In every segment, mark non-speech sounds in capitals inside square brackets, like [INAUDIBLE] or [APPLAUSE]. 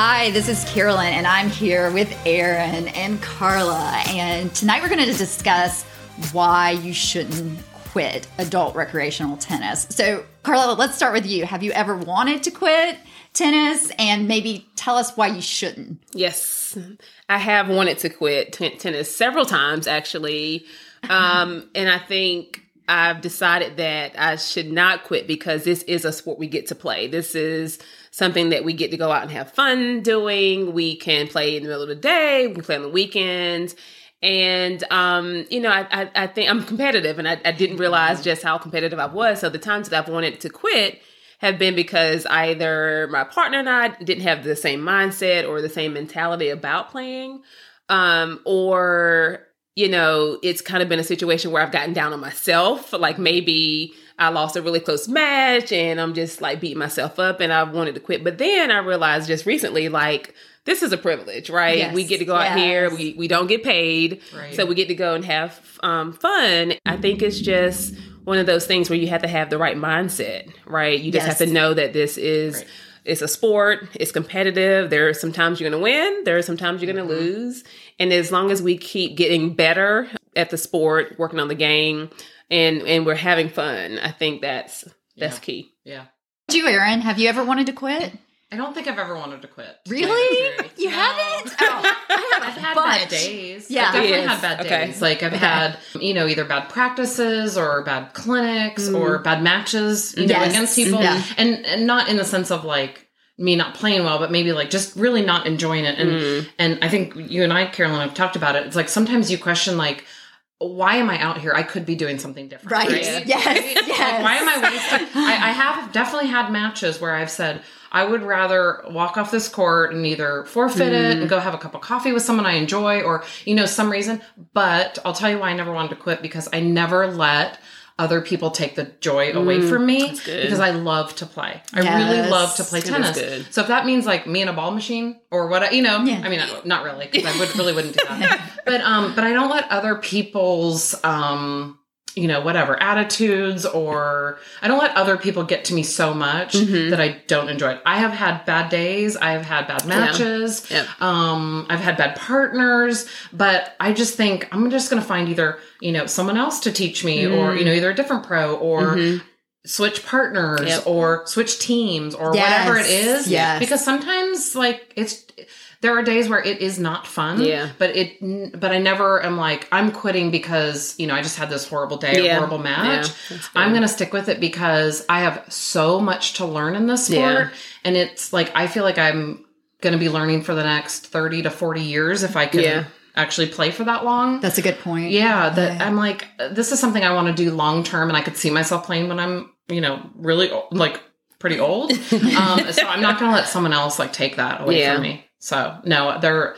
Hi, this is Carolyn, and I'm here with Erin and Carla. And tonight we're going to discuss why you shouldn't quit adult recreational tennis. So, Carla, let's start with you. Have you ever wanted to quit tennis? And maybe tell us why you shouldn't. Yes, I have wanted to quit t- tennis several times, actually. Um, and I think I've decided that I should not quit because this is a sport we get to play. This is something that we get to go out and have fun doing. We can play in the middle of the day, we can play on the weekends. And um, you know, I, I, I think I'm competitive, and I, I didn't realize just how competitive I was. So the times that I've wanted to quit have been because either my partner and I didn't have the same mindset or the same mentality about playing, um, or you know, it's kind of been a situation where I've gotten down on myself. Like maybe I lost a really close match and I'm just like beating myself up and I wanted to quit. But then I realized just recently, like, this is a privilege, right? Yes, we get to go out yes. here. We we don't get paid, Right. so we get to go and have um, fun. I think it's just one of those things where you have to have the right mindset, right? You just have to know that this is Right. It's a sport. It's competitive. There are sometimes you're going to win. There are sometimes you're going to mm-hmm. lose. And as long as we keep getting better at the sport, working on the game, and and we're having fun, I think that's that's Yeah. key. Yeah. You, Erin, have you ever wanted to quit? I don't think I've ever wanted to quit. Really? tell the truth. You No. haven't? Oh, I have. I've had Bunch. bad days. Yeah. I've definitely Yes. had bad Okay. days. Like I've Okay. had, you know, either bad practices or bad clinics Mm. or bad matches, you know, against people. Yeah. And and not in the sense of like me not playing well, but maybe like just really not enjoying it. And Mm. and I think you and I, Carolyn, have talked about it. It's like sometimes you question like, why am I out here? I could be doing something different. Right. Right. [LAUGHS] Yes. Like, Yes. why am I wasting? I, I have definitely had matches where I've said I would rather walk off this court and either forfeit it Mm. and go have a cup of coffee with someone I enjoy, or you know some reason. But I'll tell you why I never wanted to quit because I never let other people take the joy away from me Mm, good. because I love to play. I really love to play That is tennis. So if that means like me and a ball machine or what, I- you know, Yeah. I mean, not really because I would really wouldn't do that. [LAUGHS] but um, but I don't let other people's um, you know, whatever attitudes or I don't let other people get to me so much Mhm. that I don't enjoy it. I have had bad days. I have had bad matches. Yep. Um, I've had bad partners, but I just think I'm just going to find either, you know, someone else to teach me or, you know, either a different pro or Mhm. switch partners Yep. or switch teams or Yes. whatever it is. Yes. Because sometimes like it's there are days where it is not fun. Yeah. But it but I never am like I'm quitting because, you know, I just had this horrible day Yeah. or horrible match. Yeah, I'm going to stick with it because I have so much to learn in this sport Yeah. and it's like I feel like I'm going to be learning for the next 30 to 40 years if I can Yeah. actually play for that long. That's a good point. Yeah, that Yeah. I'm like, this is something I want to do long term, and I could see myself playing when I'm, you know, really o- like pretty old. [LAUGHS] um, so I'm not going to let someone else like take that away Yeah. from me. So no, they're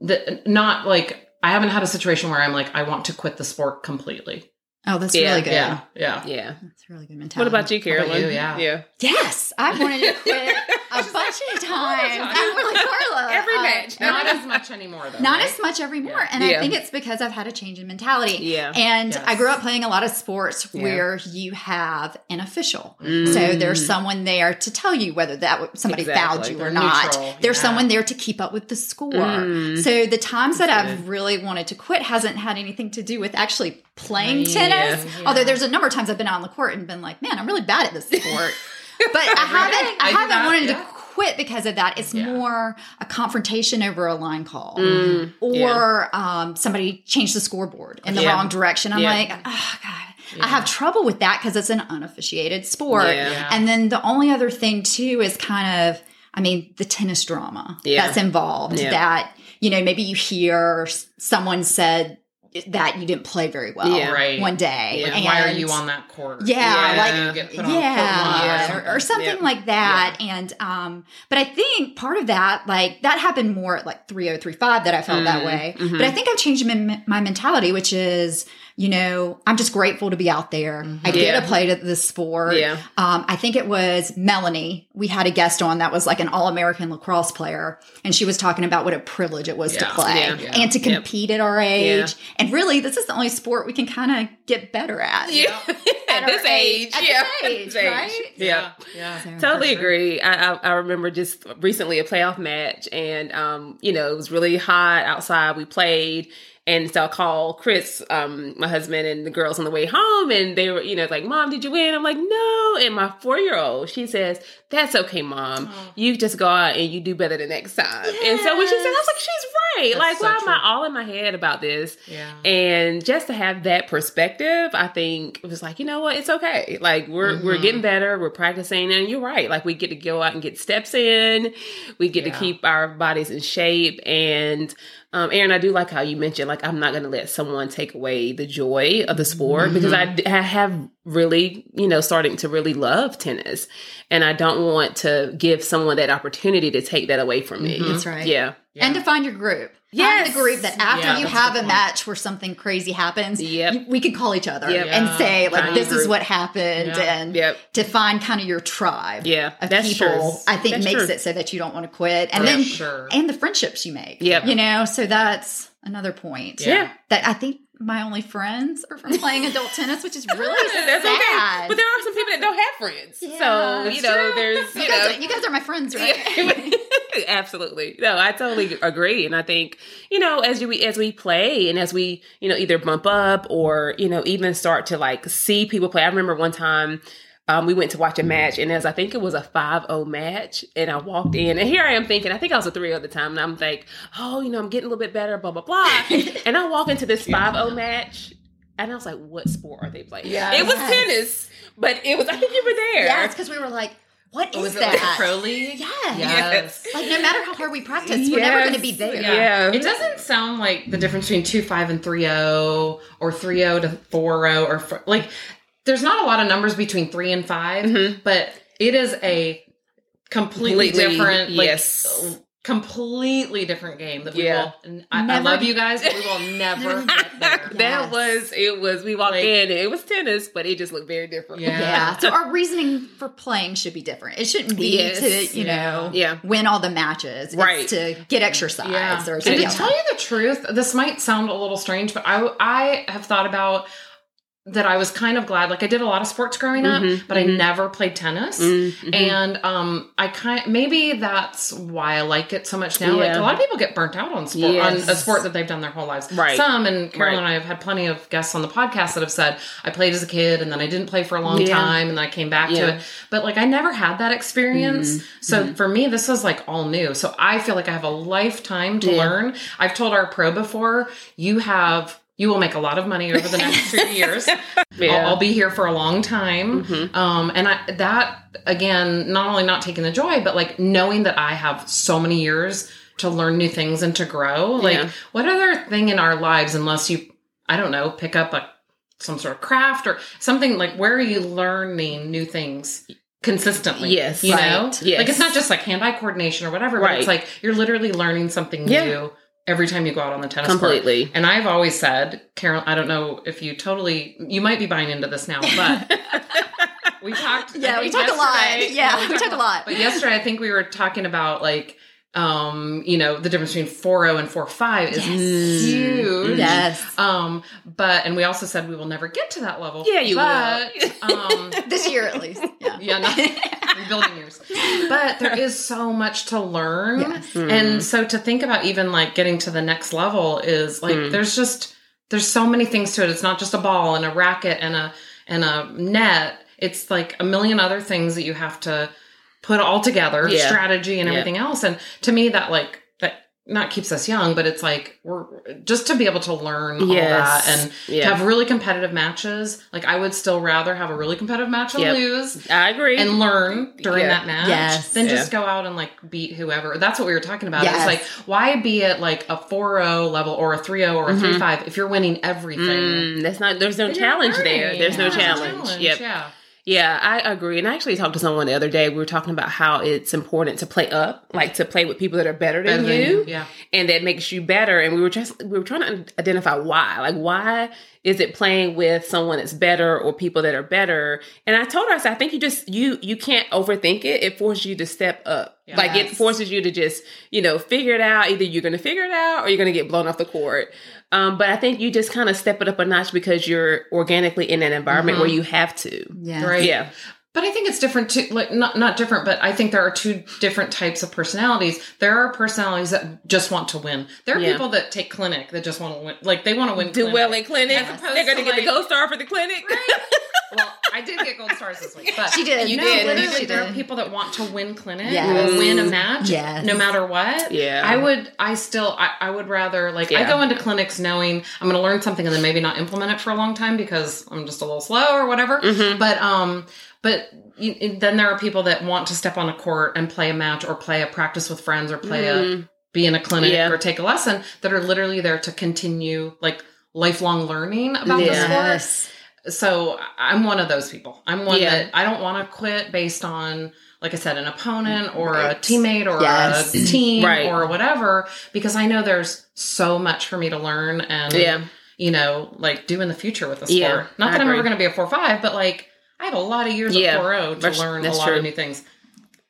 the, not like I haven't had a situation where I'm like I want to quit the sport completely. Oh, that's Yeah. really good. Yeah, yeah. Yeah. That's a really good mentality. What about you, How about Carolyn? you? Yeah. Yeah. Yes, I've wanted to quit [LAUGHS] a bunch of [LAUGHS] times. I'm really Carla. Every Uh, match. Not as much anymore though. Not right? as much evermore. Yeah. And I think it's because I've had a change in mentality. Yeah. And Yes. I grew up playing a lot of sports Yeah. where you have an official. Mm. So there's someone there to tell you whether that w- somebody fouled you or They're not. neutral, There's yeah. someone there to keep up with the score. Mm. So the times that That's I've really wanted to quit hasn't had anything to do with actually playing tennis. Yeah. Although there's a number of times I've been out on the court and been like, man, I'm really bad at this sport. [LAUGHS] [LAUGHS] but I haven't, I, I haven't that, wanted yeah. to quit because of that. It's Yeah. more a confrontation over a line call Mm. or um, somebody changed the scoreboard in the Yeah. wrong direction. I'm Yeah. like, oh god, I have trouble with that because it's an unofficiated sport. Yeah. Yeah. And then the only other thing too is kind of, I mean, the tennis drama Yeah. that's involved. Yeah. That you know, maybe you hear someone said that you didn't play very well Yeah. Right. one day. Yeah. And why are you on that court? Yeah, Yeah. like You get put on court one yeah, or or, or something Yeah. like that. And um, but I think part of that, like that happened more at like three oh three five that I felt that Mm, way. mhm. But I think I've changed my, my mentality, which is you know, I'm just grateful to be out there. I get Yeah. to play to this sport. Yeah. Um, I think it was Melanie. We had a guest on that was like an all American lacrosse player, and she was talking about what a privilege it was to play Yeah. Yeah. and to Yep. compete at our age. And really, this is the only sport we can kind of get better at. Yeah. [LAUGHS] At At this age- age. yeah. age, right? Yeah. Yeah. So, Totally for sure. agree. I, I I remember just recently a playoff match, and um, you know, it was really hot outside. We played, and so I called Chris, um, my husband, and the girls on the way home, and they were, you know, like, "Mom, did you win?" I'm like, "No." And my four year old, she says, "That's okay, Mom. Oh. You just go out and you do better the next time." And so when she said, I was like, "She's right. That's like, so why am I all in my head about this?" Yeah. And just to have that perspective, I think it was like, you know what, it's okay. Like we're we're Mhm. getting better, we're practicing, and you're right. Like we get to go out and get steps in, we get Yeah. to keep our bodies in shape. And um, Erin, I do like how you mentioned, like I'm not going to let someone take away the joy of the sport because I, I have really, you know, starting to really love tennis, and I don't want to give someone that opportunity to take that away from me. Mhm. That's right. Yeah. Yeah. And to find your group. Yes. Find the group that after Yeah, you have a point. match where something crazy happens, Yep. we could call each other Yep. and Yeah. say, like, Find this is group. what happened. Yeah. And Yep. to find kind of your tribe Yeah. of That's people, true. I think That's makes true. it so that you don't want to quit. And For then, sure. and the friendships you make. Yep. You know, so that's another point. Yeah. Yeah. That I think my only friends are from playing adult [LAUGHS] tennis, which is really That's okay. But there are some people that don't have friends. Yeah, so, you know, true. there's, you, you guys know. are, you guys are my friends, [LAUGHS] right? [LAUGHS] Absolutely. No, I totally agree. And I think, you know, as we as we play and as we, you know, either bump up or, you know, even start to like see people play. I remember one time um, we went to watch a match, and as I think it was a 5-0 match, and I walked in, and here I am thinking, I think I was a 3 at the time, and I'm like, oh, you know, I'm getting a little bit better, blah, blah, blah. [LAUGHS] and I walk into this 5-0 match, and I was like, what sport are they playing? Yes. It was tennis, but it was, I think you were there. yeah, it's because we were like, what is was it that? like a pro league? Yeah. Yes. Like no matter how hard we practice, we're never going to be there. Yeah. It doesn't sound like the difference between 2 5 and 3 0 or 3 0 to 4 0 or f- like there's not a lot of numbers between 3 and 5, Mhm. but it is a completely, Completely, different, like, yes. Completely different game that we Yeah. will. And I, I love you guys, but we will [LAUGHS] never get there. Yes. that was it was we walked Like- in and it was tennis but it just looked very different Yeah. Yeah. So our reasoning for playing should be different. It shouldn't be Yes. to, you know, Yeah. win all the matches. Right. It's to get exercise Yeah. or And to to tell you the truth, this might sound a little strange, but I I have thought about that I was kind of glad. Like I did a lot of sports growing up, Mhm, but I mhm. never played tennis. Mhm. And um, I kind maybe that's why I like it so much now. Like a lot of people get burnt out on sport Yes. on a sport that they've done their whole lives. Right. Some and Carol Right. and I have had plenty of guests on the podcast that have said I played as a kid and then I didn't play for a long Yeah. time and then I came back Yeah. to it. But like I never had that experience. Mhm. So for me, this was like all new. So I feel like I have a lifetime to Yeah. learn. I've told our pro before, you have you will make a lot of money over the next few [LAUGHS] years. Yeah. I'll, I'll be here for a long time. Mhm. Um, and I, that again, not only not taking the joy, but like knowing that I have so many years to learn new things and to grow. Like, Yeah. what other thing in our lives, unless you, I don't know, pick up a some sort of craft or something like, where are you learning new things? Consistently, Yes. you Right. know, Yes. like it's not just like hand-eye coordination or whatever, but it's like you're literally learning something Yeah. new every time you go out on the tennis court. completely And I've always said, Carol, I don't know if you totally, you might be buying into this now, but [LAUGHS] we talked. Yeah, we think talk a lot. Yeah, we talk a lot. But yesterday, I think we were talking about like, um, you know, the difference between 4.0 and 4.5 is Yes. huge. Yes. Um, but, and we also said we will never get to that level. Yeah, you but, will. um, [LAUGHS] This year at least. Yeah. yeah, not [LAUGHS] rebuilding years. But there is so much to learn. Yes. And so to think about even like getting to the next level is like Mm. there's just there's so many things to it. It's not just a ball and a racket and a and a net. It's like a million other things that you have to put all together, Yeah. strategy and Yeah. everything else. And to me that like that not keeps us young, but it's like we're just to be able to learn all that and Yeah. have really competitive matches. Like I would still rather have a really competitive match and Yep. lose i agree and learn during Yeah. that match Yes. Yeah. just go out and like beat whoever. That's what we were talking about. Yes. It's like why be at like a 4-0 level or a 3-0 or a Mhm. 3-5 if you're winning everything. Mm, that's not there's no challenge learning. there there's no Yeah, challenge, yep Yeah. Yeah, I agree. And I actually talked to someone the other day. We were talking about how it's important to play up, like to play with people that are better than, Better than you, you, yeah. and that makes you better. And we were just we were trying to identify why. Like, why is it playing with someone that's better or people that are better? And I told her, I said, I think you just you you can't overthink it. It forces you to step up. Like it forces you to just you know figure it out. Either you're going to figure it out or you're going to get blown off the court. Um, but I think you just kind of step it up a notch because you're organically in an environment where you have to. Yeah. Right. Yeah. But I think it's different too. Like not not different, but I think there are two different types of personalities. There are personalities that just want to win. There are Yeah. people that take clinic that just want to win. Like they want to win. do clinic. well in clinic. As They're going to to, get the like- gold star for the clinic. Well, [LAUGHS] I did get gold stars this week, but She did. You No, did. literally Literally, there are people that want to win clinic, Yes. win a match, Yes. no matter what. Yeah. I would. I still. I, I would rather like I go into clinics knowing I'm going to learn something and then maybe not implement it for a long time because I'm just a little slow or whatever. Mm-hmm. But um, but you, then there are people that want to step on a court and play a match or play a practice with friends or play a be in a clinic Mm-hmm. Yeah. or take a lesson that are literally there to continue like lifelong learning about the sport Yes. So I'm one of those people. I'm one Yeah. that I don't want to quit based on, like I said, an opponent or a teammate or Yes. a [CLEARS THROAT] team Right. or whatever, because I know there's so much for me to learn and, Yeah. you know, like do in the future with the sport. Yeah, Not I that I'm ever going to be a four five, but like I have a lot of years Yeah. at 4 to That's- learn a lot true. of new things.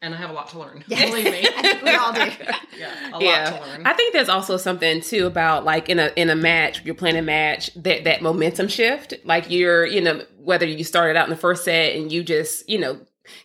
And I have a lot to learn. Yes. [LAUGHS] Believe me. [LAUGHS] I think we all do. [LAUGHS] yeah, a yeah. lot to learn. I think there's also something too about like in a in a match, you're playing a match that that momentum shift. Like you're, you know, whether you started out in the first set and you just, you know,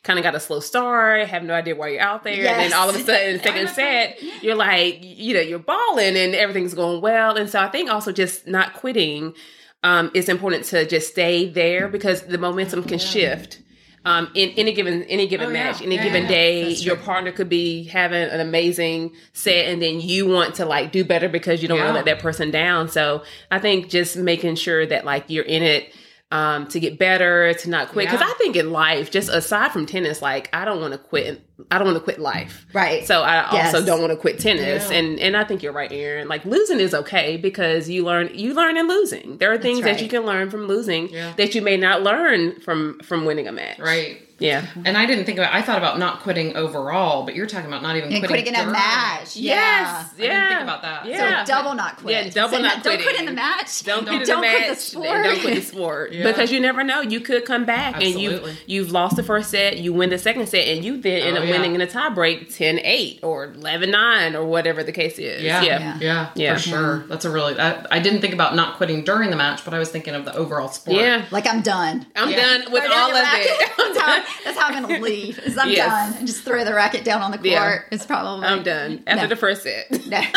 kind of got a slow start, have no idea why you're out there, and then all of a sudden, second set, you're like, you know, you're balling and everything's going well. And so I think also just not quitting um, it's important to just stay there because the momentum can shift. Um, in any given any given Oh, yeah. match, any Yeah, given yeah. day, your partner could be having an amazing set, and then you want to like do better because you don't want to let that person down. So I think just making sure that like you're in it um, to get better, to not quit. Because Yeah. I think in life, just aside from tennis, like I don't want to quit. I don't want to quit life. Right. So I Yes. also don't want to quit tennis, Yeah. and and I think you're right, Erin. Like losing is okay because you learn you learn in losing. There are things right. that you can learn from losing Yeah. that you may not learn from from winning a match. right. Yeah. And I didn't think about. I thought about not quitting overall, but you're talking about not even And quitting, quitting in a match. Yes. Yeah. I didn't think about that. Yeah. So double not quit. Yeah, double So not Don't quit in the match. Don't, quit [LAUGHS] in don't the quit match. the and sport. Don't quit the sport Yeah. because you never know. You could come back and Absolutely. you you've lost the first set. You win the second set, and you then end Oh, up yeah. winning in a tie break 10-8 or 11-9 or whatever the case is. Yeah, Yeah. yeah, yeah, Yeah. for sure. That's a really. I, I didn't think about not quitting during the match, but I was thinking of the overall sport. Yeah. Like I'm done. I'm Yeah. done with Throw down all your of racket. it. [LAUGHS] that's, how, I'm going to leave. Is I'm Yes. done and just throw the racket down on the court. Yeah. It's probably I'm done after No. the first set. No. [LAUGHS]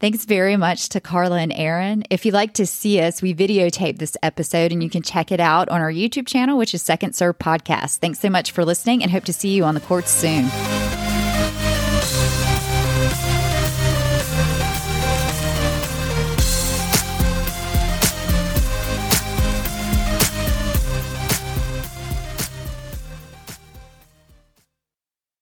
Thanks very much to Carla and Erin. If you'd like to see us, we videotaped this episode and you can check it out on our YouTube channel, which is Second Serve Podcast. Thanks so much for listening and hope to see you on the courts soon.